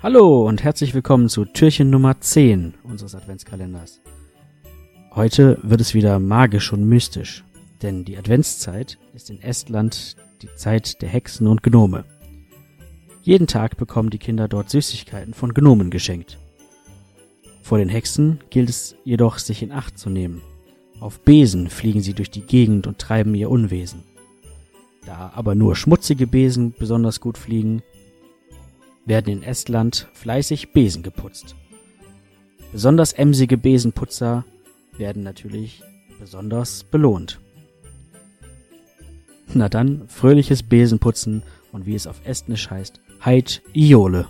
Hallo und herzlich willkommen zu Türchen Nummer 10 unseres Adventskalenders. Heute wird es wieder magisch und mystisch, denn die Adventszeit ist in Estland die Zeit der Hexen und Gnome. Jeden Tag bekommen die Kinder dort Süßigkeiten von Gnomen geschenkt. Vor den Hexen gilt es jedoch, sich in Acht zu nehmen. Auf Besen fliegen sie durch die Gegend und treiben ihr Unwesen. Da aber nur schmutzige Besen besonders gut fliegen, werden in Estland fleißig Besen geputzt. Besonders emsige Besenputzer werden natürlich besonders belohnt. Na dann, fröhliches Besenputzen und wie es auf Estnisch heißt, Heit Iole.